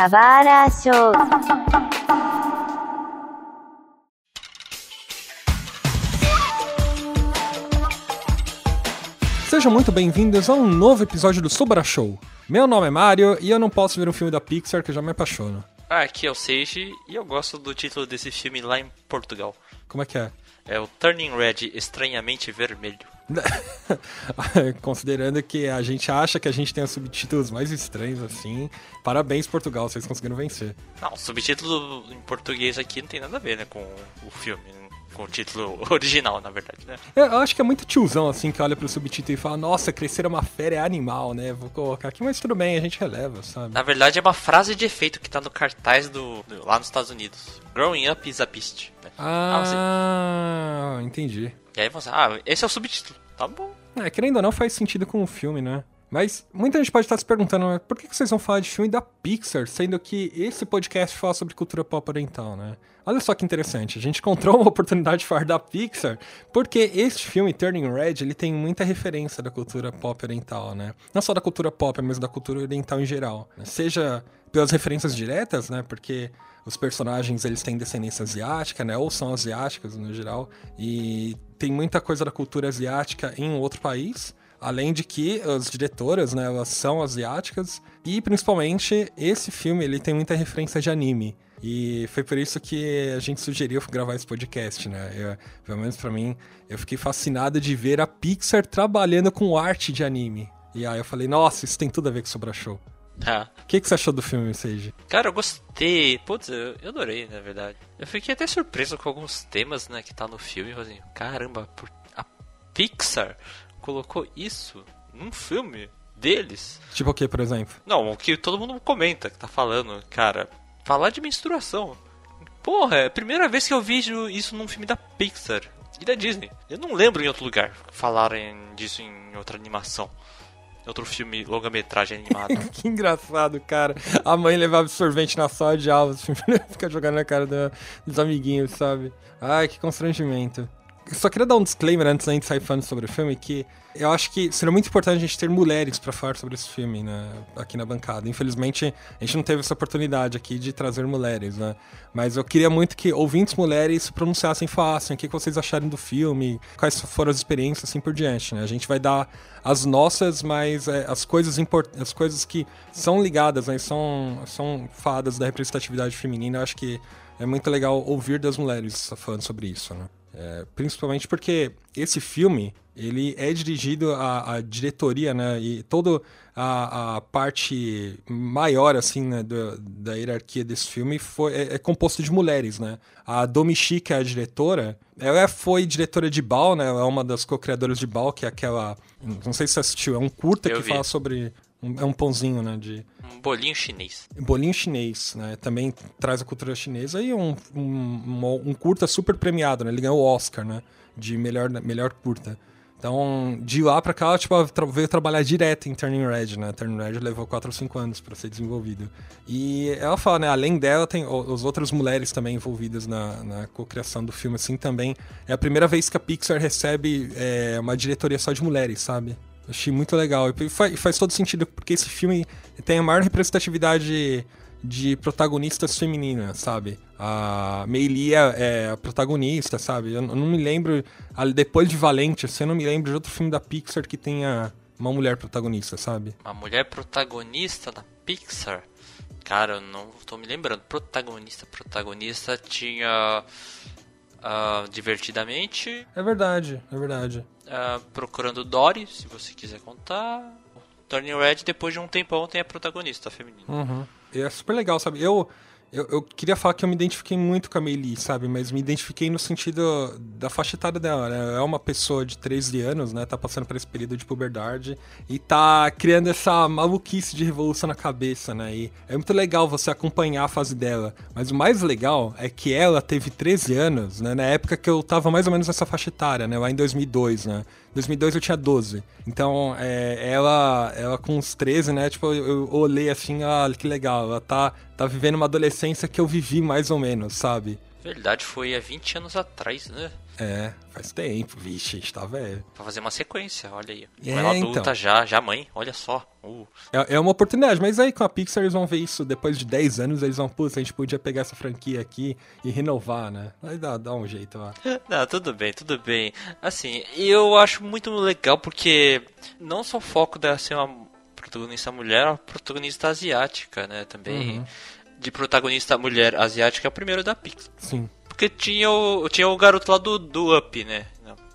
Kawara Show. Sejam muito bem-vindos a um novo episódio do Sobra Show. Meu nome é Mario e eu não posso ver um filme da Pixar que eu já me apaixono. Ah, aqui é o Seiji e eu gosto do título desse filme lá em Portugal. Como é que é? É o Turning Red, estranhamente vermelho. Considerando que a gente acha que a gente tem os subtítulos mais estranhos assim, parabéns Portugal, vocês conseguiram vencer. Não, o subtítulo em português aqui não tem nada a ver, né, com o filme, com o título original, na verdade, né? Eu acho que é muito tiozão assim que olha pro subtítulo e fala: "Nossa, crescer é uma fera é animal, né? Vou colocar aqui, mas tudo bem, a gente releva, sabe?" Na verdade é uma frase de efeito que tá no cartaz do, do lá nos Estados Unidos. Growing up is a beast. né? Ah, você- entendi. Aí você, ah, esse é o subtítulo. Tá bom. É, querendo ou não, faz sentido com o filme, né? Mas muita gente pode estar se perguntando, mas por que vocês vão falar de filme da Pixar, sendo que esse podcast fala sobre cultura pop oriental, né? Olha só que interessante, a gente encontrou uma oportunidade de falar da Pixar, porque este filme, Turning Red, ele tem muita referência da cultura pop oriental, né? Não só da cultura pop, mas da cultura oriental em geral. Seja pelas referências diretas, né? Porque os personagens eles têm descendência asiática, né? Ou são asiáticos no geral. E tem muita coisa da cultura asiática em outro país. Além de que as diretoras, né, elas são asiáticas. E principalmente esse filme ele tem muita referência de anime. E foi por isso que a gente sugeriu gravar esse podcast, né? Eu, pelo menos pra mim, eu fiquei fascinado de ver a Pixar trabalhando com arte de anime. E aí eu falei, nossa, isso tem tudo a ver com Sobra Show. Ah. O que, que você achou do filme, Seiji? Cara, eu gostei. Putz, eu, eu adorei, na verdade. Eu fiquei até surpreso com alguns temas, né, que tá no filme. Eu falei assim, caramba, por- a Pixar colocou isso num filme deles? Tipo o que, por exemplo? Não, o que todo mundo comenta, que tá falando, cara, falar de menstruação. Porra, é a primeira vez que eu vejo isso num filme da Pixar e da Disney. Eu não lembro em outro lugar falarem disso em outra animação. Outro filme, longa-metragem animado. Que engraçado, cara. A mãe levava sorvete na sala de aula, assim, fica jogando na cara dos amiguinhos, sabe? Ai, que constrangimento. Só queria dar um disclaimer antes da gente sair falando sobre o filme, que eu acho que seria muito importante a gente ter mulheres pra falar sobre esse filme, né, aqui na bancada. Infelizmente, a gente não teve essa oportunidade aqui de trazer mulheres, né? Mas eu queria muito que ouvintes mulheres se pronunciassem, falassem o que vocês acharam do filme, quais foram as experiências, assim por diante, né? A gente vai dar as nossas, mas é, as coisas as coisas que são ligadas, né, são, são faladas da representatividade feminina, eu acho que é muito legal ouvir das mulheres falando sobre isso, né? É, principalmente porque esse filme, ele é dirigido à, à diretoria, né? E toda a, a parte maior, assim, né, do- da hierarquia desse filme foi, é, é composto de mulheres, né? A Domi Shi, que é a diretora, ela foi diretora de Bal, né? Ela é uma das co-criadoras de Bal, que é aquela... Não sei se você assistiu, é um curta Eu que vi. fala sobre... um- é um pãozinho, né? De, um bolinho chinês. bolinho chinês, né? Também traz a cultura chinesa e um, um, um, curta super premiado, né? Ele ganhou o Oscar, né? De melhor, melhor curta. Então, de lá pra cá, ela, tipo, veio trabalhar direto em Turning Red, né? Turning Red levou 4 ou 5 anos pra ser desenvolvido. E ela fala, né? Além dela, tem o- as outras mulheres também envolvidas na, na cocriação do filme, assim, também. É a primeira vez que a Pixar recebe é, uma diretoria só de mulheres, sabe? Achei muito legal. E faz, faz todo sentido, porque esse filme tem a maior representatividade de protagonistas femininas, sabe? A Meili é, é a protagonista, sabe? Eu, não me lembro, depois de Valente, assim, eu não me lembro de outro filme da Pixar que tenha uma mulher protagonista, sabe? Uma mulher protagonista da Pixar? Cara, eu não tô me lembrando. Protagonista, protagonista tinha. Ah, Divertidamente. É verdade, é verdade. ah, Procurando Dory, se você quiser contar. Turning Red, depois de um tempão, tem a protagonista feminina. Uhum. E é super legal, sabe? Eu, eu, eu queria falar que eu me identifiquei muito com a Meili, sabe? Mas me identifiquei no sentido da faixa etária dela, né? É uma pessoa de 13 anos, né? Tá passando por esse período de puberdade e tá criando essa maluquice de revolução na cabeça, né? E é muito legal você acompanhar a fase dela. Mas o mais legal é que ela teve 13 anos, né? Na época que eu tava mais ou menos nessa faixa etária, né? Lá em 2002, né? 2002 eu tinha 12. Então, é, ela, ela com uns 13, né? Tipo, eu, eu olhei assim, ah, que legal. Ela tá, tá vivendo uma adolescência que eu vivi mais ou menos, sabe? Verdade, foi há 20 anos atrás, né? É, faz tempo, vixe, a gente tá velho. Pra fazer uma sequência, olha aí. É, ela adulta então. já, já mãe, olha só. Uh. É, é uma oportunidade, mas aí com a Pixar eles vão ver isso depois de 10 anos, eles vão, putz, a gente podia pegar essa franquia aqui e renovar, né? Aí dá, dá um jeito lá. Não, tudo bem, tudo bem. Assim, eu acho muito legal porque não só o foco dela ser uma protagonista mulher, é uma protagonista asiática, né? Também. Uhum. De protagonista mulher asiática é o primeiro da Pixar. Sim. Porque tinha o, tinha o garoto lá do, do Up, né?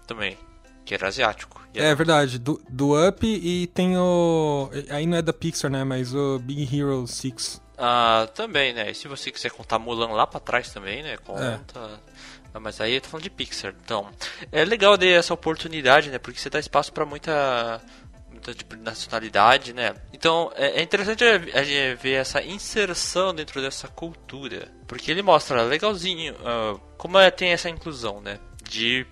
Também. Que era asiático. É verdade, do, do Up e tem o. Aí não é da Pixar, né? Mas o Big Hero 6. Ah, também, né? E se você quiser contar Mulan lá pra trás também, né? Conta. Ah, Mas aí eu tô falando de Pixar. Então, é legal ter essa oportunidade, né? Porque você dá espaço pra muita. Tipo, de nacionalidade, né? Então é é interessante a- a- ver essa inserção dentro dessa cultura. Porque ele mostra legalzinho ah, como é, tem essa inclusão, né? De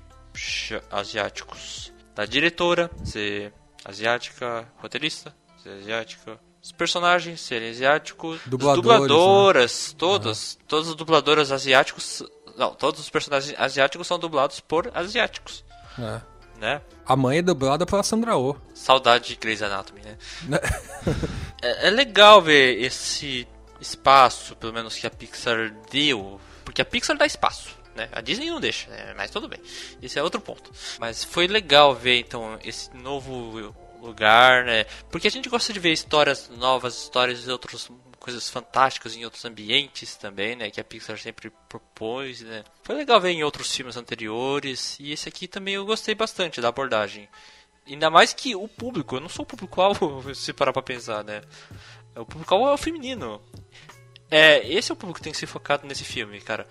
asiáticos. Da diretora ser asiática, roteirista ser asiática. Os personagens serem asiáticos, dubladoras, todas, todas as dubladoras asiáticos, não, todos os personagens asiáticos são dublados por asiáticos, né? Né? A mãe é dublada pela Sandra Oh. Saudade de Grey's Anatomy, né? Né? É, é legal ver esse espaço, pelo menos que a Pixar deu, porque a Pixar dá espaço. Né? A Disney não deixa, né? mas tudo bem. Esse é outro ponto. Mas foi legal ver então esse novo lugar, né? Porque a gente gosta de ver histórias novas, histórias de outras coisas fantásticas em outros ambientes também, né? Que a Pixar sempre propôs, né? Foi legal ver em outros filmes anteriores e esse aqui também eu gostei bastante da abordagem. Ainda mais que o público, eu não sou o público-alvo, se parar pra pensar, né? O público-alvo é o feminino. É, esse é o público que tem que ser focado nesse filme, cara.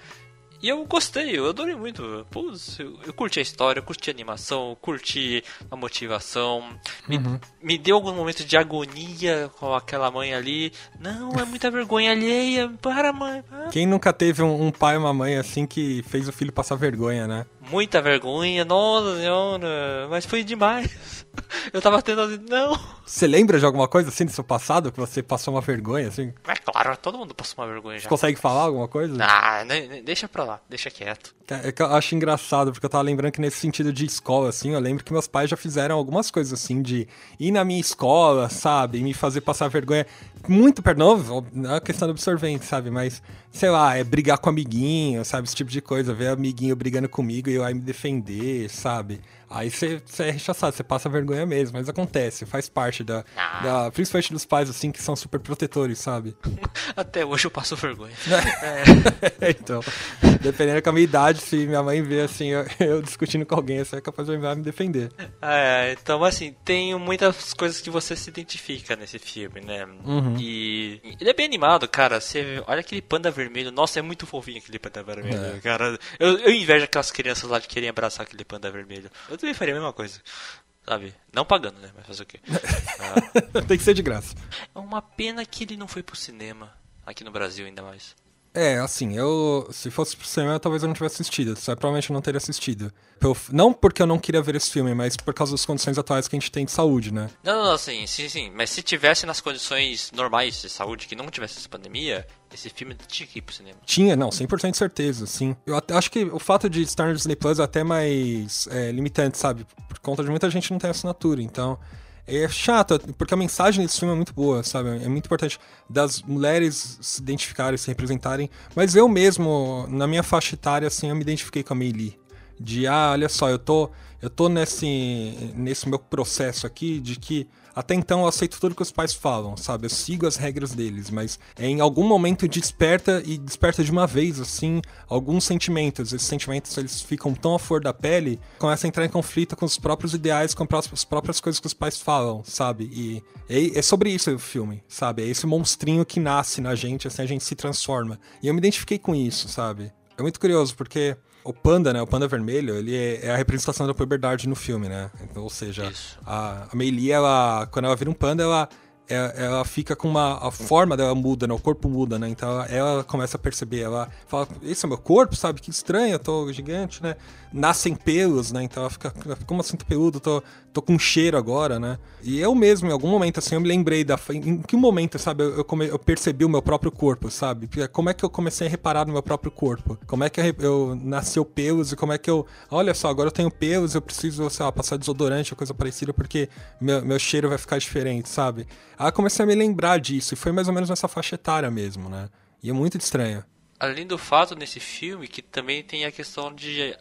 E eu gostei, eu adorei muito. Putz, eu, eu curti a história, eu curti a animação, eu curti a motivação. Me, me deu alguns momentos de agonia com aquela mãe ali. Não, é muita vergonha alheia. Para, mãe. Para. Quem nunca teve um, um pai e uma mãe assim que fez o filho passar vergonha, né? Muita vergonha, nossa senhora. Mas foi demais. Eu tava tendo assim, não. Você lembra de alguma coisa assim do seu passado que você passou uma vergonha, assim? Mas claro, todo mundo passou uma vergonha já. Você consegue falar alguma coisa? Ah, deixa pra lá, deixa quieto. É que eu acho engraçado, porque eu tava lembrando que nesse sentido de escola, assim, eu lembro que meus pais já fizeram algumas coisas assim, de ir na minha escola, sabe, e me fazer passar vergonha. Muito perto, não, não é uma questão do absorvente, sabe, mas, sei lá, é brigar com amiguinho, sabe, esse tipo de coisa, ver amiguinho brigando comigo e eu aí me defender, sabe. Aí você é rechaçado, você passa vergonha mesmo, mas acontece, faz parte da, Ah. da. Principalmente dos pais, assim, que são super protetores, sabe? Até hoje eu passo vergonha. então, dependendo da minha idade, se minha mãe vê assim, eu, eu discutindo com alguém, você é capaz de me defender. É, então assim, tem muitas coisas que você se identifica nesse filme, né? E ele é bem animado, cara. Você olha aquele panda vermelho. Nossa, é muito fofinho aquele panda vermelho, É. cara. Eu, eu invejo aquelas crianças lá de querem abraçar aquele panda vermelho. Eu também faria a mesma coisa. Sabe? Não pagando, né? Mas fazer o quê? Ah, Tem que ser de graça. é uma pena que ele não foi pro cinema. Aqui no Brasil, ainda mais. É, assim, eu. Se fosse pro cinema, talvez eu não tivesse assistido. Só provavelmente eu não teria assistido. Pelo- não porque eu não queria ver esse filme, mas por causa das condições atuais que a gente tem de saúde, né? Não, não, não, sim, sim, sim. Mas se tivesse nas condições normais de saúde, que não tivesse essa pandemia, esse filme tinha que ir pro cinema. Tinha, não, 100% de certeza, sim. Eu até- acho que o fato de estar no Disney Plus é até mais é, limitante, sabe? Por conta de muita gente não ter assinatura, então. É chato, porque a mensagem desse filme é muito boa, sabe? É muito importante das mulheres se identificarem, se representarem. Mas eu mesmo, na minha faixa etária, assim, eu me identifiquei com a Meili. De, ah, olha só, eu tô, eu tô nesse, nesse meu processo aqui de que até então eu aceito tudo que os pais falam, sabe? Eu sigo as regras deles, mas é, em algum momento desperta e desperta de uma vez, assim, alguns sentimentos. Esses sentimentos eles ficam tão à flor da pele, começam a entrar em conflito com os próprios ideais, com as próprias coisas que os pais falam, sabe? E é, é sobre isso o filme, sabe? É esse monstrinho que nasce na gente, assim, a gente se transforma. E eu me identifiquei com isso, sabe? É muito curioso, porque o panda, né? O panda vermelho, ele é, é a representação da puberdade no filme, né? Então, ou seja, Isso. a, a Meili, ela, quando ela vira um panda, ela, ela, ela fica com uma. A forma dela muda, né? O corpo muda, né? Então ela, ela começa a perceber, ela fala, esse é meu corpo, sabe? Que estranho, eu tô gigante, né? Nascem pelos, né? Então ela fica, como assim tô peludo? Tô, tô com cheiro agora, né? E eu mesmo, em algum momento, assim, eu me lembrei da. Em que momento, sabe, eu, come, eu percebi o meu próprio corpo, sabe? Como é que eu comecei a reparar no meu próprio corpo? Como é que eu, eu nasceu pelos e como é que eu. Olha só, agora eu tenho pelos, eu preciso, sei lá, passar desodorante ou coisa parecida, porque meu, meu cheiro vai ficar diferente, sabe? Aí eu comecei a me lembrar disso, e foi mais ou menos nessa faixa etária mesmo, né? E é muito estranho. Além do fato nesse filme que também tem a questão de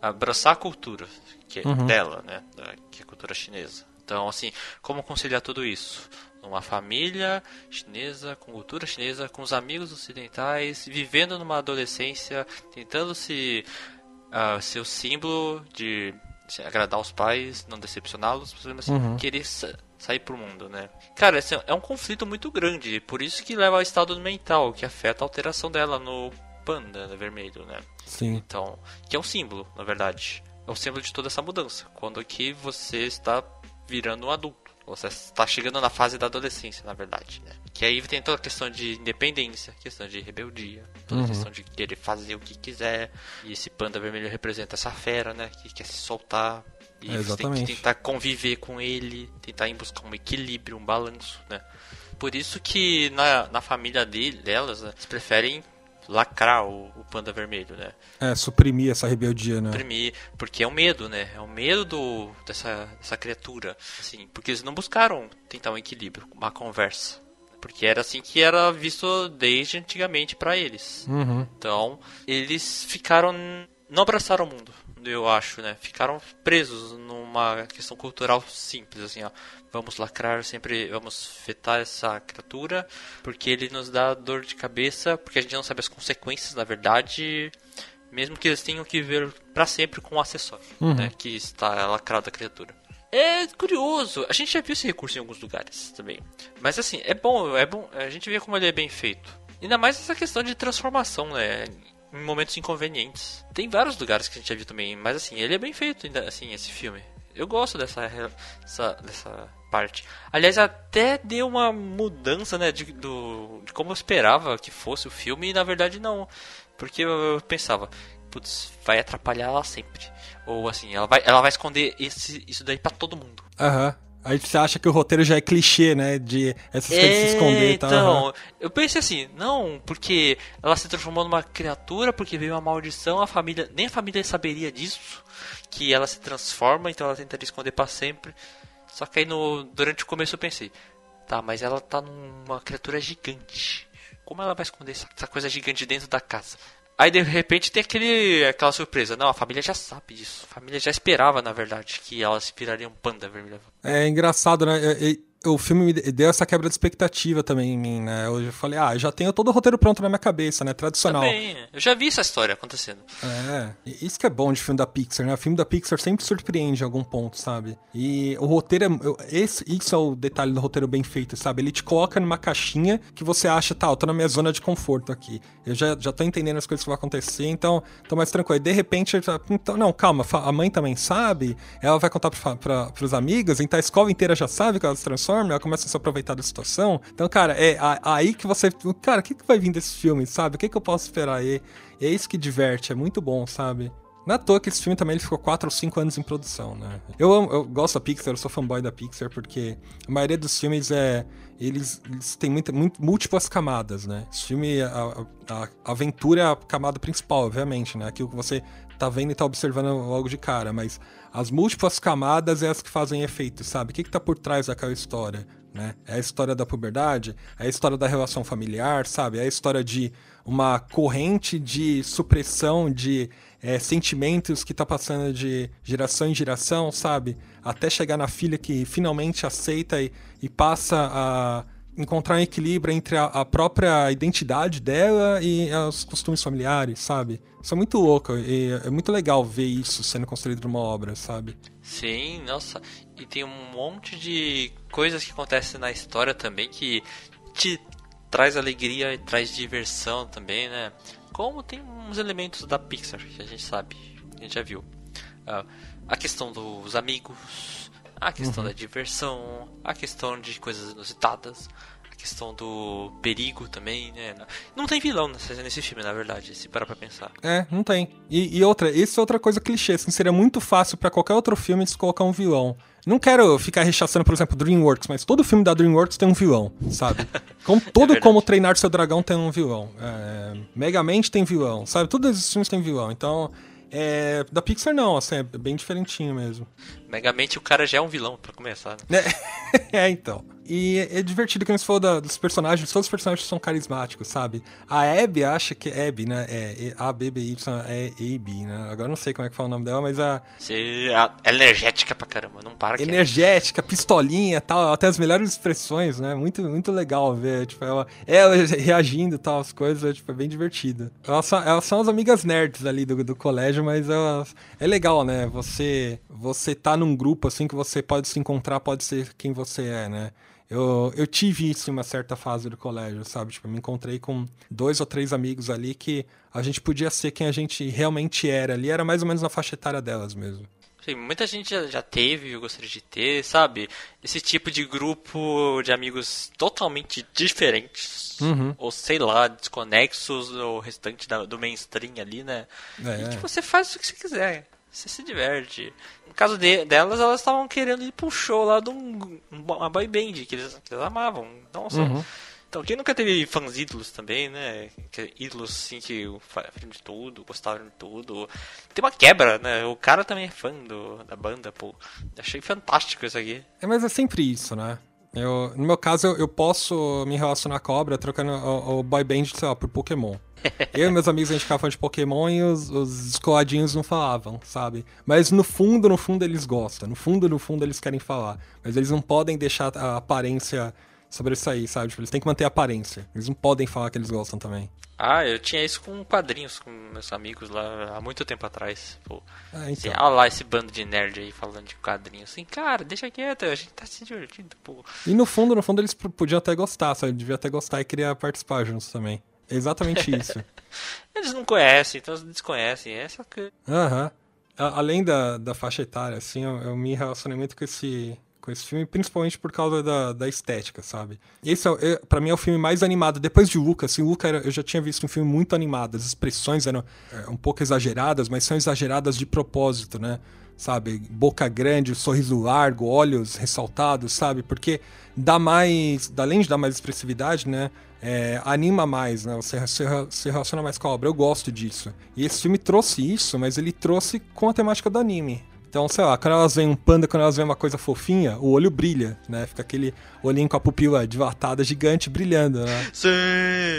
abraçar a cultura que é uhum. dela, né? Que é a cultura chinesa. Então, assim, como conciliar tudo isso? Uma família chinesa, com cultura chinesa, com os amigos ocidentais, vivendo numa adolescência, tentando se uh, ser o símbolo de agradar os pais, não decepcioná-los, mas assim, uhum. querer sair pro mundo, né? Cara, esse é um conflito muito grande, por isso que leva ao estado mental, que afeta a alteração dela no panda né, vermelho, né? Sim. Então, que é um símbolo, na verdade. É o um símbolo de toda essa mudança. Quando que você está virando um adulto. Você está chegando na fase da adolescência, na verdade, né? Que aí tem toda a questão de independência, questão de rebeldia, toda uhum. a questão de querer fazer o que quiser. E esse panda vermelho representa essa fera, né? Que quer se soltar e é, você tem que tentar conviver com ele, tentar ir buscar um equilíbrio, um balanço, né? Por isso que na, na família dele, delas, né, eles preferem lacrar o, o, panda vermelho, né? É, suprimir essa rebeldia, né? Suprimir, porque é o medo, né? É o medo do, dessa, dessa criatura, assim, porque eles não buscaram tentar um equilíbrio, uma conversa. Porque era assim que era visto desde antigamente para eles. Uhum. Então, eles ficaram. não abraçaram o mundo eu acho, né? Ficaram presos numa questão cultural simples, assim, ó. Vamos lacrar sempre, vamos fetar essa criatura, porque ele nos dá dor de cabeça, porque a gente não sabe as consequências, na verdade, mesmo que eles tenham que ver para sempre com o acessório, uhum. né? Que está lacrado a criatura. É curioso, a gente já viu esse recurso em alguns lugares também. Mas assim, é bom, é bom, a gente vê como ele é bem feito. Ainda mais essa questão de transformação, né? Em momentos inconvenientes. Tem vários lugares que a gente já viu também, mas assim, ele é bem feito, assim, esse filme. Eu gosto dessa, essa, dessa parte. Aliás, até deu uma mudança, né, de, do, de como eu esperava que fosse o filme, e na verdade não. Porque eu, pensava, putz, vai atrapalhar ela sempre. Ou assim, ela vai, ela vai esconder esse, isso daí para todo mundo. Aham. Uhum. Aí você acha que o roteiro já é clichê, né? De essas é, coisas se esconder e tal. Então, eu pensei assim, não, porque ela se transformou numa criatura, porque veio uma maldição, a família. Nem a família saberia disso. Que ela se transforma, então ela tentaria esconder para sempre. Só que aí no, durante o começo eu pensei, tá, mas ela tá numa criatura gigante. Como ela vai esconder essa, essa coisa gigante dentro da casa? Aí de repente tem aquele, aquela surpresa. Não, a família já sabe disso. A família já esperava, na verdade, que ela se panda vermelho. É engraçado, né? O filme me deu essa quebra de expectativa também em mim, né? Eu já falei, ah, já tenho todo o roteiro pronto na minha cabeça, né? Tradicional. Também, eu já vi essa história acontecendo. É, isso que é bom de filme da Pixar, né? O filme da Pixar sempre surpreende em algum ponto, sabe? E o roteiro, é, esse, isso é o detalhe do roteiro bem feito, sabe? Ele te coloca numa caixinha que você acha, tá, eu tô na minha zona de conforto aqui. Eu já, já tô entendendo as coisas que vão acontecer, então tô mais tranquilo. E de repente, então, não, calma, a mãe também sabe, ela vai contar pra, pra, pros amigos, então a escola inteira já sabe que ela se transforma, ela começa a se aproveitar da situação. Então, cara, é aí que você. Cara, o que, que vai vir desse filme, sabe? O que, que eu posso esperar aí? É isso que diverte, é muito bom, sabe? Não é toa que esse filme também ele ficou 4 ou 5 anos em produção, né? Eu, eu gosto da Pixar, eu sou fanboy da Pixar, porque a maioria dos filmes é. Eles, eles têm muita, muito, múltiplas camadas, né? Esse filme, a, a, a aventura é a camada principal, obviamente, né? Aquilo que você tá vendo e tá observando logo de cara, mas as múltiplas camadas é as que fazem efeito, sabe? O que, que tá por trás daquela história? Né? É a história da puberdade, é a história da relação familiar, sabe? É a história de uma corrente de supressão de é, sentimentos que está passando de geração em geração, sabe? Até chegar na filha que finalmente aceita e, e passa a encontrar um equilíbrio entre a, a, própria identidade dela e os costumes familiares, sabe? Isso é muito louco e é muito legal ver isso sendo construído numa obra, sabe? Sim, nossa. E tem um monte de coisas que acontecem na história também que te traz alegria e traz diversão também, né? Como tem uns elementos da Pixar que a gente sabe, a gente já viu. Uh, a questão dos amigos, A questão da diversão, a questão de coisas inusitadas, a questão do perigo também, né? Não tem vilão nesse, nesse filme, na verdade, se parar pra pensar. É, não tem. E, e outra, isso é outra coisa clichê, assim, seria muito fácil pra qualquer outro filme se colocar um vilão. Não quero ficar rechaçando, por exemplo, DreamWorks, mas todo filme da DreamWorks tem um vilão, sabe? Como, todo É como treinar seu dragão tem um vilão. É, Megamente tem vilão, sabe? Todos esses filmes têm vilão. Então, é, da Pixar não, assim, é bem diferentinho mesmo. Megamente o cara já é um vilão, pra começar. Né? é, então. E é é divertido que você falou da- dos personagens, todos os personagens são carismáticos, sabe? A Abby acha que Abby, né? É A-B-B-Y, é Abby, né? Agora eu não sei como é que fala o nome dela, mas a Você é energética pra caramba, não para energética, pistolinha e tal, tem as melhores expressões, né? Muito, muito legal ver, tipo, ela, ela reagindo e tal, as coisas, é, tipo, é bem divertido. Elas são, elas são as amigas nerds ali do, do colégio, mas elas, é legal, né? Você, você tá num grupo, assim, que você pode se encontrar, pode ser quem você é, né? Eu, eu tive isso em uma certa fase do colégio, sabe? Tipo, eu me encontrei com dois ou três amigos ali que a gente podia ser quem a gente realmente era ali, era mais ou menos na faixa etária delas mesmo. Sim, muita gente já, já teve, eu gostaria de ter, sabe? Esse tipo de grupo de amigos totalmente diferentes. Uhum. Ou sei lá, desconexos do restante da- do mainstream ali, né? É. E que você faz o que você quiser. Você se diverte. No caso de- delas, elas estavam querendo ir pro show lá de um, uma boy band que eles, que eles amavam. Nossa. Uhum. Então, quem nunca teve fãs ídolos também, né? Que- Ídolos, assim, que faziam de tudo, gostavam de tudo. Tem uma quebra, né? O cara também é fã do, da banda, pô. Achei fantástico isso aqui. É, mas é sempre isso, né? Eu, no meu caso, eu, eu posso me relacionar com a obra trocando o, o boy band, sei lá, por Pokémon. Eu e meus amigos, a gente ficava falando de Pokémon e os, os descoladinhos não falavam, sabe? Mas no fundo, no fundo, eles gostam. No fundo, no fundo, eles querem falar. Mas eles não podem deixar a aparência sobressair, sabe? Tipo, eles têm que manter a aparência. Eles não podem falar que eles gostam também. Ah, eu tinha isso com quadrinhos com meus amigos lá há muito tempo atrás. Pô. Ah, Assim, então. olha lá esse bando de nerd aí falando de quadrinhos. Assim, cara, deixa quieto, a gente tá se divertindo, pô. E no fundo, no fundo, eles podiam até gostar, sabe? Devia até gostar e queria participar juntos também. É exatamente isso. Eles não conhecem, então eles desconhecem. Essa que. Aham. Além da, da faixa etária, assim, eu, eu me relacionei muito com esse, com esse filme, principalmente por causa da, da estética, sabe? Esse, é, é, pra mim, é o filme mais animado. Depois de Luca, assim, Luca era- eu já tinha visto um filme muito animado. As expressões eram é, um pouco exageradas, mas são exageradas de propósito, né? Sabe? Boca grande, sorriso largo, olhos ressaltados, sabe? Porque dá mais. Além de dar mais expressividade, né? é, anima mais, né? Você se relaciona mais com a obra. Eu gosto disso. E esse filme trouxe isso, mas ele trouxe com a temática do anime. Então, sei lá, quando elas veem um panda, quando elas veem uma coisa fofinha, o olho brilha, né? Fica aquele olhinho com a pupila dilatada gigante brilhando, né? Sim,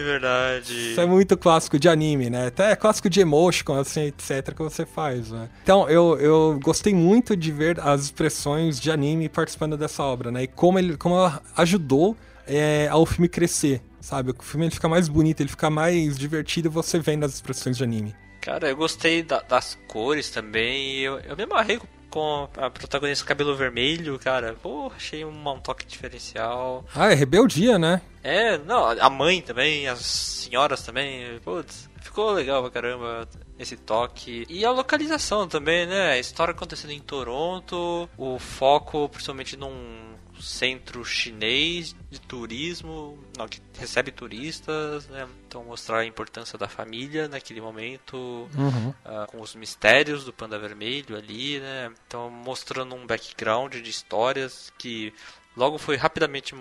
verdade. Isso é muito clássico de anime, né? Até é clássico de emotion, assim, etc, que você faz, né? Então, eu, eu gostei muito de ver as expressões de anime participando dessa obra, né? E como, ele, como ela ajudou é, ao filme crescer, sabe? O filme ele fica mais bonito, ele fica mais divertido você vendo as expressões de anime. Cara, eu gostei da- das cores também. Eu, eu me amarrei com- a protagonista cabelo vermelho, cara. Pô, achei um, um toque diferencial. Ah, é rebeldia, né? É, não, a mãe também, as senhoras também. Putz, ficou legal pra caramba esse toque. E a localização também, né? A história acontecendo em Toronto, o foco principalmente num centro chinês de turismo, não, que recebe turistas, né? Então mostrar a importância da família naquele momento, Uhum. ah, com os mistérios do Panda Vermelho ali, né? Então mostrando um background de histórias que logo foi rapidamente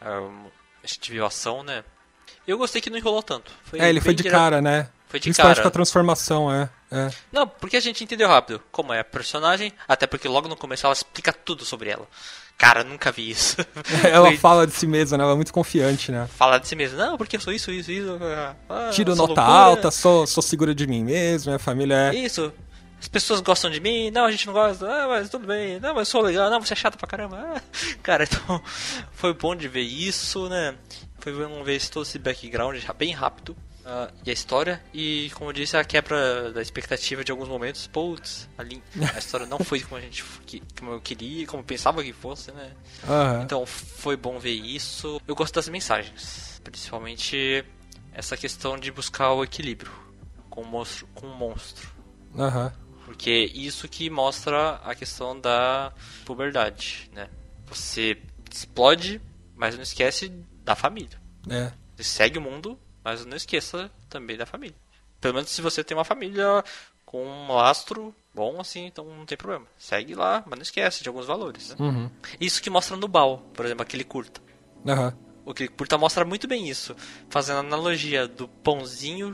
a gente viu a ação, né? Eu gostei que não enrolou tanto. Foi É, ele foi de direto. cara, né? Foi de Principalmente cara. com a transformação, é. é. Não, porque a gente entendeu rápido como é a personagem, até porque logo no começo ela explica tudo sobre ela. Cara, nunca vi isso. Ela Foi fala de si mesma, né? Ela é muito confiante, né? falar de si mesma. Não, porque eu sou isso, isso, isso. Ah, Tiro nota loucura. alta, sou, sou segura de mim mesmo, minha família é. Isso. As pessoas gostam de mim, não, a gente não gosta, ah, mas tudo bem, não, mas eu sou legal, não, você é chato pra caramba. Ah. Cara, então foi bom de ver isso, né? Foi bom ver todo esse background bem rápido. Ah, e a história, e como eu disse, a quebra da expectativa de alguns momentos. Putz, a, a história não foi como a gente que- como eu queria, como eu pensava que fosse, né? Aham. Então foi bom ver isso. Eu gosto das mensagens, principalmente essa questão de buscar o equilíbrio com o monstro. Com o monstro. Aham. Porque isso que mostra a questão da puberdade, né? Você explode, mas não esquece da família. É. Você segue o mundo, mas não esqueça também da família. Pelo menos se você tem uma família com um lastro bom, assim, então não tem problema. Segue lá, mas não esquece de alguns valores. Né? Uhum. Isso que mostra no Bal, por exemplo, aquele curta. Aham. O que curta mostra muito bem isso, fazendo analogia do pãozinho,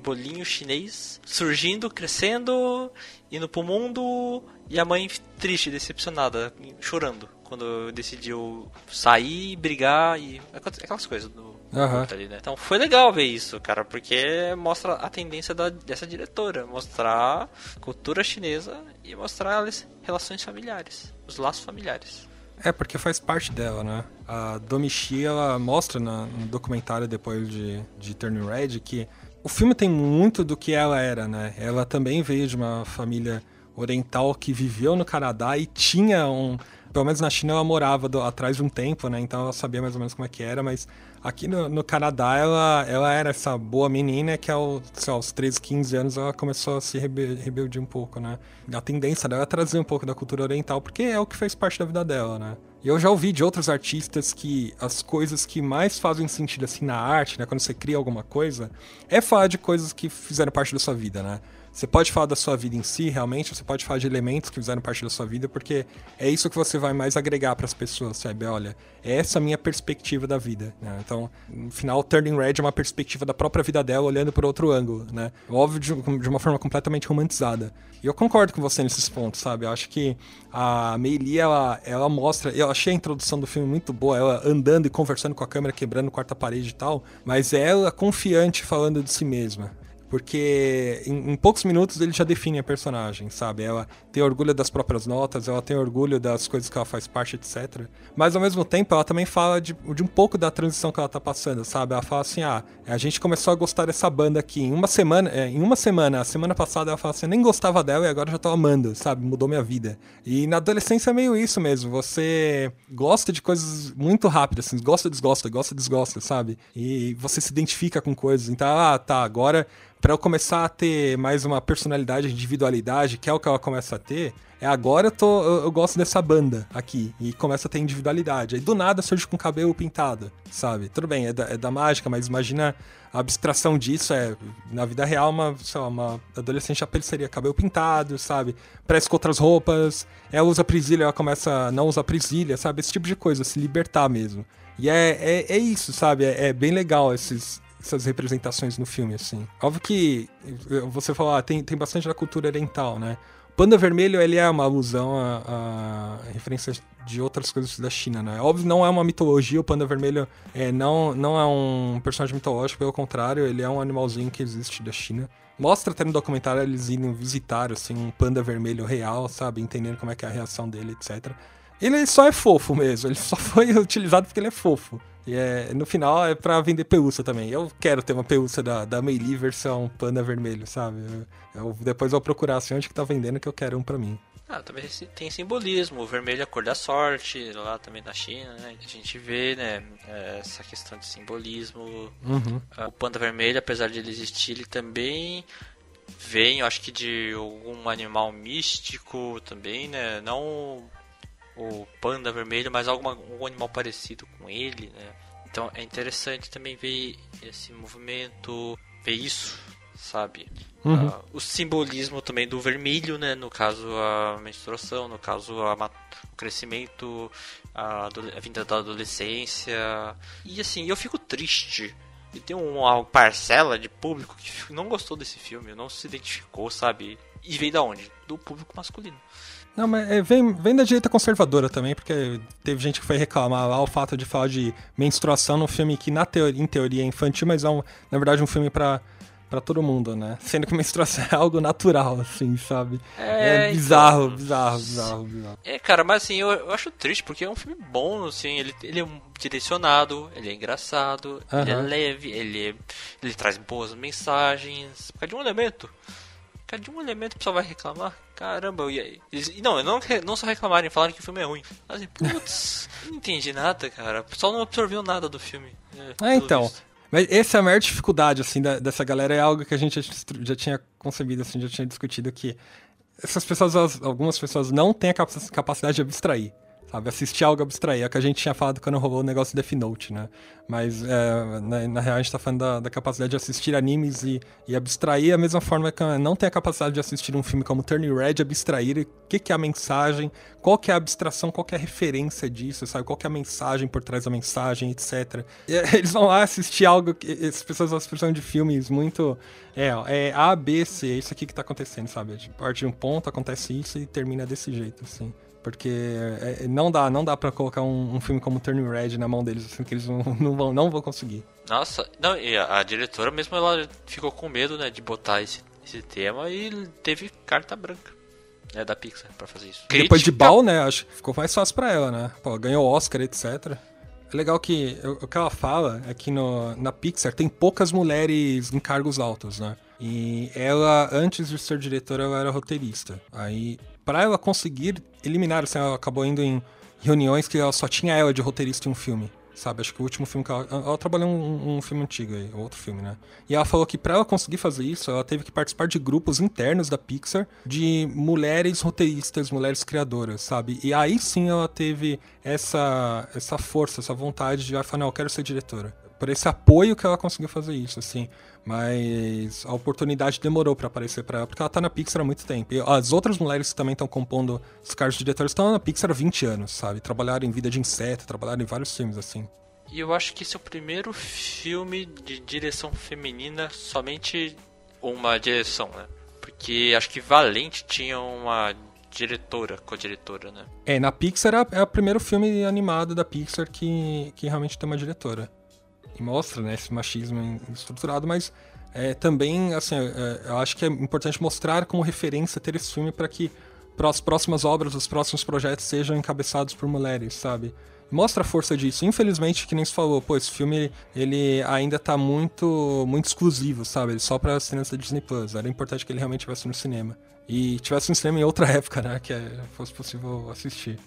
bolinho chinês, surgindo, crescendo, indo pro mundo, e a mãe triste, decepcionada, chorando, quando decidiu sair, brigar e aquelas coisas do Curta ali, né? Então foi legal ver isso, cara, porque mostra a tendência da, dessa diretora, mostrar cultura chinesa e mostrar as relações familiares, os laços familiares. É, porque faz parte dela, né? A Domichi, ela mostra na- no documentário depois de, de Turning Red que o filme tem muito do que ela era, né? Ela também veio de uma família oriental que viveu no Canadá e tinha um... Pelo menos na China ela morava do- atrás de um tempo, né? Então ela sabia mais ou menos como é que era, mas aqui no, no Canadá ela, ela era essa boa menina que aos, lá, aos 13, 15 anos ela começou a se rebe rebeldir um pouco, né? A tendência dela é trazer um pouco da cultura oriental, porque é o que fez parte da vida dela, né? E eu já ouvi de outros artistas que as coisas que mais fazem sentido assim na arte, né, quando você cria alguma coisa, é falar de coisas que fizeram parte da sua vida, né? Você pode falar da sua vida em si, realmente, você pode falar de elementos que fizeram parte da sua vida, porque é isso que você vai mais agregar para as pessoas, sabe? Olha, essa é a minha perspectiva da vida, né? Então, no final, Turning Red é uma perspectiva da própria vida dela, olhando por outro ângulo, né? Óbvio, de, de uma forma completamente romantizada. E eu concordo com você nesses pontos, sabe? Eu acho que a Meili, ela, ela mostra. Eu achei a introdução do filme muito boa, ela andando e conversando com a câmera, quebrando quarta parede e tal, mas ela confiante falando de si mesma. Porque em, em poucos minutos ele já define a personagem, sabe? Ela tem orgulho das próprias notas, ela tem orgulho das coisas que ela faz parte, etc. Mas ao mesmo tempo ela também fala de, de um pouco da transição que ela tá passando, sabe? Ela fala assim: ah, a gente começou a gostar dessa banda aqui em uma semana, é, em uma semana, a semana passada ela fala assim, eu nem gostava dela e agora já tô amando, sabe? Mudou minha vida. E na adolescência é meio isso mesmo, você gosta de coisas muito rápidas, assim, gosta, desgosta, gosta, desgosta, sabe? E você se identifica com coisas. Então, ah, tá, agora para eu começar a ter mais uma personalidade, individualidade, que é o que ela começa a ter, é agora eu, tô, eu, eu, gosto dessa banda aqui. E começa a ter individualidade. Aí do nada surge com cabelo pintado, sabe? Tudo bem, é da, é da mágica, mas imagina a abstração disso é, na vida real, uma, lá, uma adolescente seria cabelo pintado, sabe? Parece com outras roupas, ela usa presilha, ela começa a não usar presilha, sabe? Esse tipo de coisa, se libertar mesmo. E é, é, é isso, sabe? É, é bem legal esses, essas representações no filme, assim. Óbvio que você falou, ah, tem, tem bastante da cultura oriental, né? Panda Vermelho, ele é uma alusão a, a referências de outras coisas da China, né? Óbvio, não é uma mitologia, o Panda Vermelho é, não, não é um personagem mitológico, pelo contrário, ele é um animalzinho que existe da China. Mostra até no documentário eles indo visitar, assim, um panda vermelho real, sabe? Entendendo como é que é a reação dele, etc. Ele só é fofo mesmo, ele só foi utilizado porque ele é fofo. E é, no final é pra vender pelúcia também. Eu quero ter uma pelúcia da, da Meili versão panda vermelho, sabe? Eu, eu, depois eu vou procurar assim onde que tá vendendo que eu quero um pra mim. Ah, também tem simbolismo. O vermelho é a cor da sorte, lá também da China, né? A gente vê, né, essa questão de simbolismo. Uhum. O panda vermelho, apesar de ele existir, ele também vem, eu acho que de algum animal místico também, né? Não o panda vermelho, mas alguma, algum animal parecido com ele, né? Então é interessante também ver esse movimento, ver isso, sabe? Uhum. Uh, o simbolismo também do vermelho, né? No caso a menstruação, no caso a, o crescimento, a, a vinda da adolescência. E assim, eu fico triste e tem uma parcela de público que não gostou desse filme, não se identificou, sabe? E veio da onde? Do público masculino. Não, mas é, vem, vem da direita conservadora também, porque teve gente que foi reclamar lá o fato de falar de menstruação num filme que, na teoria, em teoria, é infantil, mas é, um, na verdade, um filme pra, pra todo mundo, né? Sendo que menstruação é algo natural, assim, sabe? É, é bizarro, então, bizarro, bizarro, bizarro. É, cara, mas assim, eu, eu, acho triste, porque é um filme bom, assim, ele, ele é direcionado, ele é engraçado, ele é leve, ele, é, ele traz boas mensagens, por causa de um elemento de um elemento o pessoal vai reclamar. Caramba, e aí? Eles, não, não, não só reclamarem, falarem que o filme é ruim. Mas, putz, não entendi nada, cara. O pessoal não absorveu nada do filme. É, é então. Visto. Mas essa é a maior dificuldade, assim, da, dessa galera. É algo que a gente já, já tinha concebido, assim, já tinha discutido que essas pessoas, algumas pessoas não têm a capacidade de abstrair sabe? Assistir algo abstrair. É o que a gente tinha falado quando rolou o negócio Death Note, né? Mas, é, na, na, real, a gente tá falando da, da capacidade de assistir animes e, e, abstrair, a mesma forma que não tem a capacidade de assistir um filme como Turning Red, abstrair o que, que é a mensagem, qual que é a abstração, qual que é a referência disso, sabe? Qual que é a mensagem por trás da mensagem, etc. E, eles vão lá assistir algo que as pessoas precisam de filmes muito... É, é A, B, C, é isso aqui que tá acontecendo, sabe? A parte de um ponto, acontece isso e termina desse jeito, assim. Porque é, não dá, não dá para colocar um, um, filme como Turning Red na mão deles, assim, que eles não, não, vão, não vão conseguir. Nossa, não, e a, a, diretora mesmo, ela ficou com medo, né, de botar esse, esse tema e teve carta branca, né, da Pixar pra fazer isso. Depois de Ball, né, acho que ficou mais fácil pra ela, né, pô, ganhou Oscar, etc. É legal que o, o que ela fala é que no, na Pixar tem poucas mulheres em cargos altos, né, e ela, antes de ser diretora, ela era roteirista. Aí para ela conseguir eliminar, assim, ela acabou indo em reuniões que ela só tinha ela de roteirista em um filme. Sabe, acho que o último filme que ela. Ela trabalhou um, um filme antigo aí, outro filme, né? E ela falou que para ela conseguir fazer isso, ela teve que participar de grupos internos da Pixar de mulheres roteiristas, mulheres criadoras, sabe? E aí sim ela teve essa, essa força, essa vontade de falar, não, eu quero ser diretora. Por esse apoio que ela conseguiu fazer isso, assim. Mas a oportunidade demorou para aparecer para ela, porque ela tá na Pixar há muito tempo. E as outras mulheres que também estão compondo os cargos de diretores estão na Pixar há 20 anos, sabe? Trabalharam em Vida de Inseto, trabalharam em vários filmes, assim. E eu acho que esse é o primeiro filme de direção feminina, somente uma direção, né? Porque acho que Valente tinha uma diretora, co-diretora, né? É, na Pixar é, é o primeiro filme animado da Pixar que, que realmente tem uma diretora e mostra né, esse machismo estruturado, mas é, também, assim, é, eu acho que é importante mostrar como referência ter esse filme para que as próximas obras, os próximos projetos sejam encabeçados por mulheres, sabe? Mostra a força disso. Infelizmente, que nem se falou, pô, esse filme ele ainda tá muito muito exclusivo, sabe? Ele só para assinantes da Disney Plus. Era importante que ele realmente tivesse no cinema. E tivesse no cinema em outra época, né? Que é, fosse possível assistir.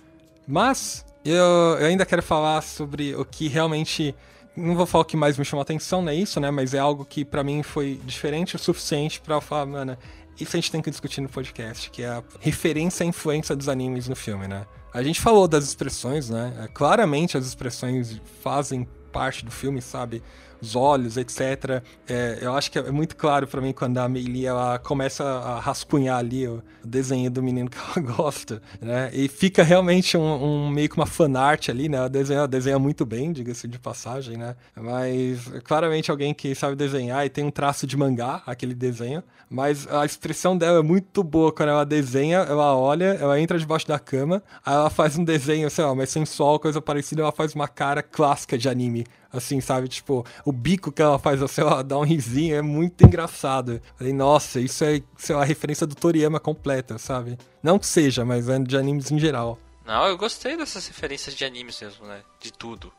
Mas eu, eu ainda quero falar sobre o que realmente não vou falar o que mais me chamou atenção, não é isso, né? Mas é algo que para mim foi diferente o suficiente para falar, mano, isso a gente tem que discutir no podcast, que é a referência à influência dos animes no filme, né? A gente falou das expressões, né? É, claramente as expressões fazem parte do filme, sabe? Os olhos, etc. É, eu acho que é muito claro para mim quando a Meili ela começa a rascunhar ali o desenho do menino que ela gosta, né? E fica realmente um, um meio que uma fanart ali, né? Ela desenha, ela desenha muito bem, diga-se de passagem, né? Mas claramente alguém que sabe desenhar e tem um traço de mangá, aquele desenho. Mas a expressão dela é muito boa quando ela desenha, ela olha, ela entra debaixo da cama, aí ela faz um desenho, sei lá, mais sensual, coisa parecida, ela faz uma cara clássica de anime assim, sabe? Tipo, o bico que ela faz, sei lá, dá um risinho, é muito engraçado. Falei, nossa, isso é, sei lá, a referência do Toriyama completa, sabe? Não que seja, mas é de animes em geral. Não, eu gostei dessas referências de animes mesmo, né? De tudo.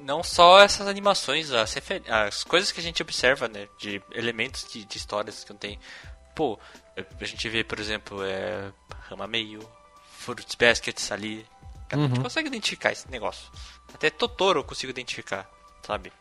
Não só essas animações, as, as coisas que a gente observa, né? De elementos de, de histórias que não tem. Pô, a gente vê, por exemplo, é, Rama Meio, Fruits Baskets ali. A gente uhum. consegue identificar esse negócio. Até Totoro eu consigo identificar sabe?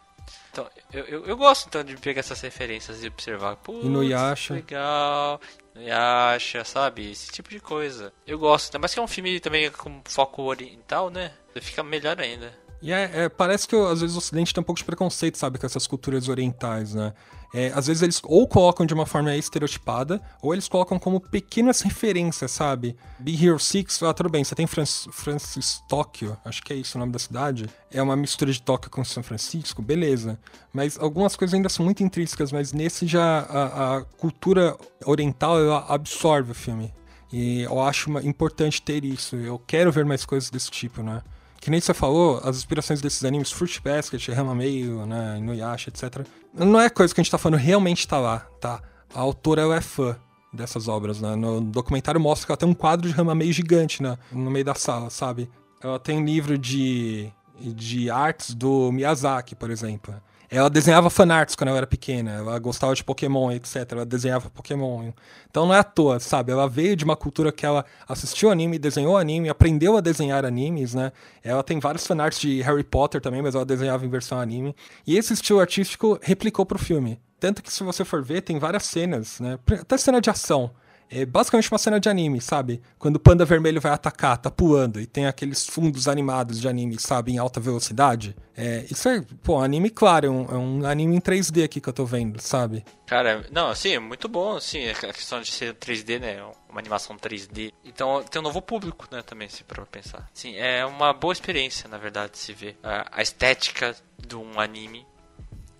Então, eu, eu, eu, gosto então de pegar essas referências e observar. Putz, Inuyasha. legal. Inuyasha, sabe? Esse tipo de coisa. Eu gosto. Mas que é um filme também com foco oriental, né? Fica melhor ainda. E é, é, parece que às vezes o Ocidente tem um pouco de preconceito, sabe, com essas culturas orientais, né? É, às vezes eles ou colocam de uma forma estereotipada, ou eles colocam como pequenas referências, sabe? Be Hero 6, ah, tudo bem, você tem Francis, Francis Tóquio, acho que é isso o nome da cidade. É uma mistura de Tóquio com São Francisco, beleza. Mas algumas coisas ainda são muito intrínsecas, mas nesse já a, a cultura oriental absorve o filme. E eu acho importante ter isso. Eu quero ver mais coisas desse tipo, né? Que nem você falou, as inspirações desses animes, Fruit Basket, Meio, né, Inuyasha, etc. Não é coisa que a gente tá falando, realmente tá lá, tá? A autora, é fã dessas obras, né? No documentário mostra que ela tem um quadro de Meio gigante, né? No meio da sala, sabe? Ela tem um livro de, de artes do Miyazaki, por exemplo. Ela desenhava fanarts quando ela era pequena, ela gostava de Pokémon, etc. Ela desenhava Pokémon. Então não é à toa, sabe? Ela veio de uma cultura que ela assistiu anime, desenhou anime, aprendeu a desenhar animes, né? Ela tem vários fanarts de Harry Potter também, mas ela desenhava em versão anime. E esse estilo artístico replicou pro filme. Tanto que se você for ver, tem várias cenas, né? Até cena de ação é basicamente uma cena de anime, sabe? Quando o panda vermelho vai atacar, tá pulando, e tem aqueles fundos animados de anime, sabe, em alta velocidade. É, isso é, pô, anime, claro, é um, é um, anime em 3D aqui que eu tô vendo, sabe? Cara, não, assim, é muito bom, assim, a questão de ser 3D, né? Uma animação 3D. Então tem um novo público, né, também, se for pensar. Sim, é uma boa experiência, na verdade, se ver a, a estética de um anime,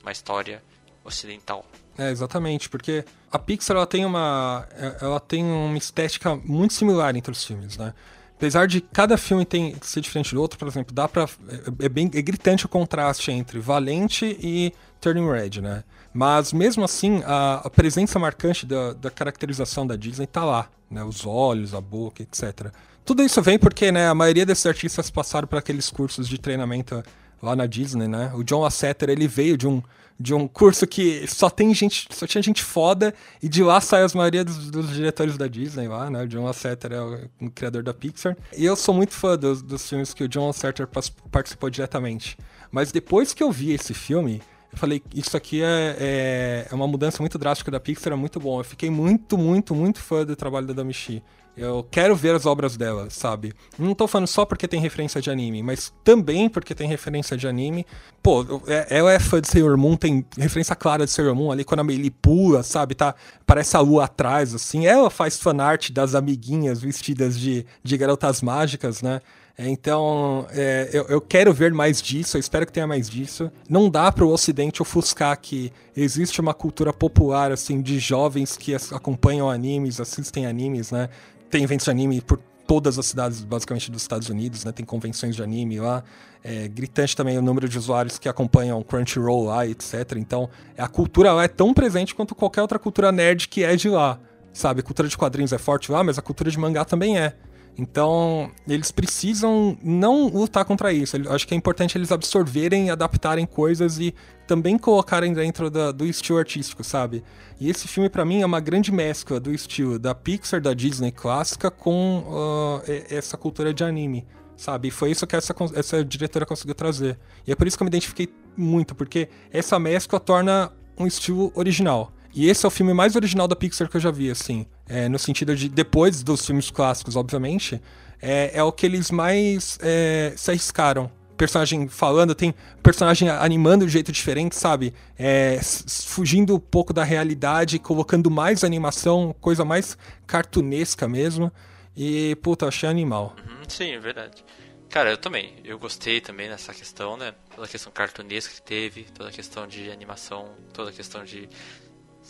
uma história ocidental. É, exatamente, porque a Pixar ela tem uma ela tem uma estética muito similar entre os filmes, né? Apesar de cada filme tem, ser diferente do outro, por exemplo, dá pra. É, é, bem é gritante o contraste entre Valente e Turning Red, né? Mas mesmo assim, a, a presença marcante da, da, caracterização da Disney tá lá, né? Os olhos, a boca, etc. Tudo isso vem porque, né, a maioria desses artistas passaram por aqueles cursos de treinamento lá na Disney, né? O John Lasseter, ele veio de um de um curso que só tem gente, só tinha gente foda, e de lá sai as maioria dos, dos diretores da Disney lá, né? O John Lasseter é o, criador da Pixar. E eu sou muito fã dos, dos filmes que o John Lasseter participou diretamente. Mas depois que eu vi esse filme, eu falei, isso aqui é, é, é, uma mudança muito drástica da Pixar, é muito bom. Eu fiquei muito, muito, muito fã do trabalho da Damichi. Eu quero ver as obras dela, sabe? Não tô falando só porque tem referência de anime, mas também porque tem referência de anime. Pô, ela é fã de Sailor Moon, tem referência clara de Sailor Moon ali quando a Meili pula, sabe? Tá, parece a lua atrás, assim. Ela faz fanart das amiguinhas vestidas de, de garotas mágicas, né? Então, é, eu, eu, quero ver mais disso, eu espero que tenha mais disso. Não dá para o Ocidente ofuscar que existe uma cultura popular, assim, de jovens que acompanham animes, assistem animes, né? tem eventos de anime por todas as cidades, basicamente, dos Estados Unidos, né? Tem convenções de anime lá. É gritante também o número de usuários que acompanham Crunchyroll lá, etc. Então, a cultura lá é tão presente quanto qualquer outra cultura nerd que é de lá. Sabe, a cultura de quadrinhos é forte lá, mas a cultura de mangá também é. Então, eles precisam não lutar contra isso. Eu acho que é importante eles absorverem, adaptarem coisas e também colocarem dentro da, do estilo artístico, sabe? E esse filme, para mim, é uma grande mescla do estilo da Pixar, da Disney clássica, com uh, essa cultura de anime, sabe? E foi isso que essa, essa diretora conseguiu trazer. E é por isso que eu me identifiquei muito, porque essa mescla torna um estilo original. E esse é o filme mais original da Pixar que eu já vi, assim. É, no sentido de, depois dos filmes clássicos, obviamente, é, é o que eles mais é, se arriscaram. Personagem falando, tem personagem animando de jeito diferente, sabe? É, fugindo um pouco da realidade, colocando mais animação, coisa mais cartunesca mesmo. E, puta, achei animal. Uhum, sim, é verdade. Cara, eu também. Eu gostei também dessa questão, né? Toda a questão cartunesca que teve, toda a questão de animação, toda a questão de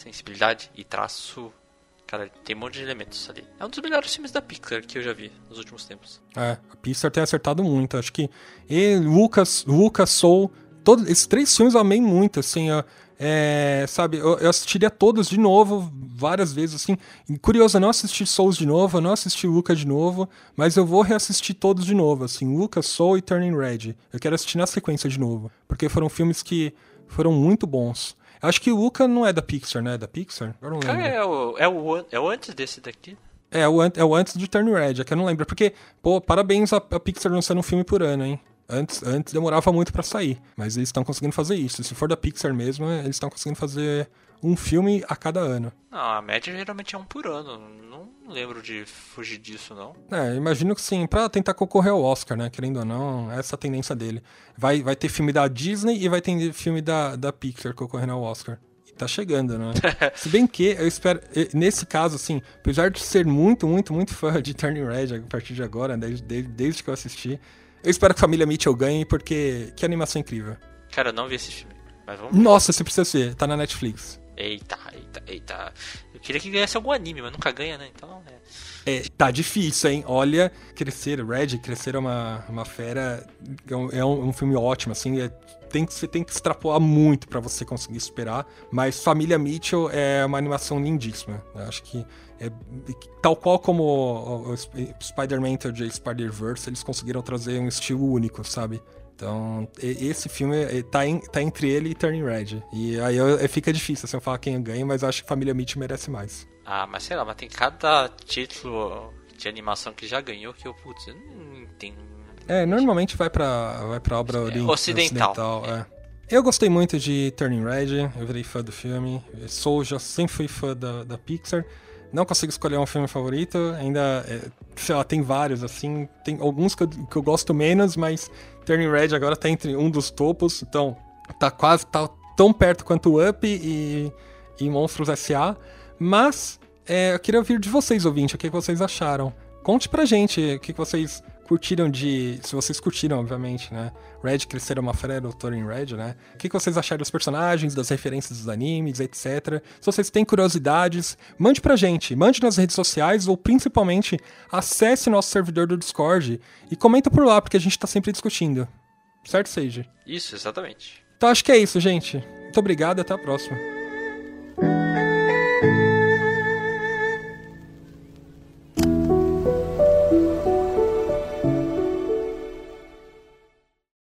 sensibilidade e traço. Cara, tem um monte de elementos ali. É um dos melhores filmes da Pixar que eu já vi nos últimos tempos. É, a Pixar tem acertado muito. Acho que ele, Lucas, Lucas, Soul, todos esses três filmes eu amei muito, assim, é, sabe, eu, eu, assistiria todos de novo, várias vezes, assim. E, curioso, eu não assisti Souls de novo, eu não assisti Lucas de novo, mas eu vou reassistir todos de novo, assim, Lucas, Soul e Turning Red. Eu quero assistir na sequência de novo, porque foram filmes que foram muito bons. Acho que o Luca não é da Pixar, né? É da Pixar? Eu não lembro. É, o, é, o, é o antes desse daqui. É, o, é o antes de Turn Red, é que eu não lembro. Porque, pô, parabéns a, a Pixar lançando um filme por ano, hein? Antes, antes demorava muito para sair, mas eles estão conseguindo fazer isso. Se for da Pixar mesmo, eles estão conseguindo fazer um filme a cada ano. Não, a média geralmente é um por ano. Não lembro de fugir disso, não. É, imagino que sim, pra tentar concorrer ao Oscar, né? Querendo ou não, essa é a tendência dele. Vai, vai ter filme da Disney e vai ter filme da, da Pixar concorrendo ao Oscar. E tá chegando, né? Se bem que eu espero. Nesse caso, assim, apesar de ser muito, muito, muito fã de Turning Red a partir de agora, desde, desde, desde que eu assisti, eu espero que a família Mitchell ganhe, porque que animação incrível. Cara, eu não vi esse filme. Mas vamos Nossa, você precisa ver, tá na Netflix. Eita, eita, eita. Eu queria que ganhasse algum anime, mas nunca ganha, né? Então, é. é tá difícil, hein? Olha, Crescer, Red, Crescer é uma, uma fera. É um, é um filme ótimo, assim. É, tem, você tem que extrapolar muito para você conseguir esperar. Mas Família Mitchell é uma animação lindíssima. Eu acho que é, tal qual como o, o, o Spider-Man e Spider-Verse, eles conseguiram trazer um estilo único, sabe? Então, esse filme tá, em, tá entre ele e Turning Red. E aí eu, eu, fica difícil assim, eu falar quem ganha, mas eu acho que Família Mitch merece mais. Ah, mas sei lá, mas tem cada título de animação que já ganhou que eu, putz, eu não entendo. É, normalmente vai pra, vai pra obra é, ocidental. ocidental é. é. Eu gostei muito de Turning Red, eu virei fã do filme. Soul já sempre fui fã da, da Pixar. Não consigo escolher um filme favorito, ainda, é, sei lá, tem vários, assim. Tem alguns que eu, que eu gosto menos, mas Turning Red agora tá entre um dos topos, então tá quase, tá tão perto quanto Up e, e Monstros S.A., mas é, eu queria ouvir de vocês, ouvinte, o que vocês acharam. Conte pra gente o que vocês curtiram de. Se vocês curtiram, obviamente, né? Red Crescer uma Fera, Doutor em Red, né? O que vocês acharam dos personagens, das referências dos animes, etc. Se vocês têm curiosidades, mande pra gente. Mande nas redes sociais ou principalmente acesse nosso servidor do Discord e comenta por lá, porque a gente tá sempre discutindo. Certo, Sage? Isso, exatamente. Então acho que é isso, gente. Muito obrigado e até a próxima.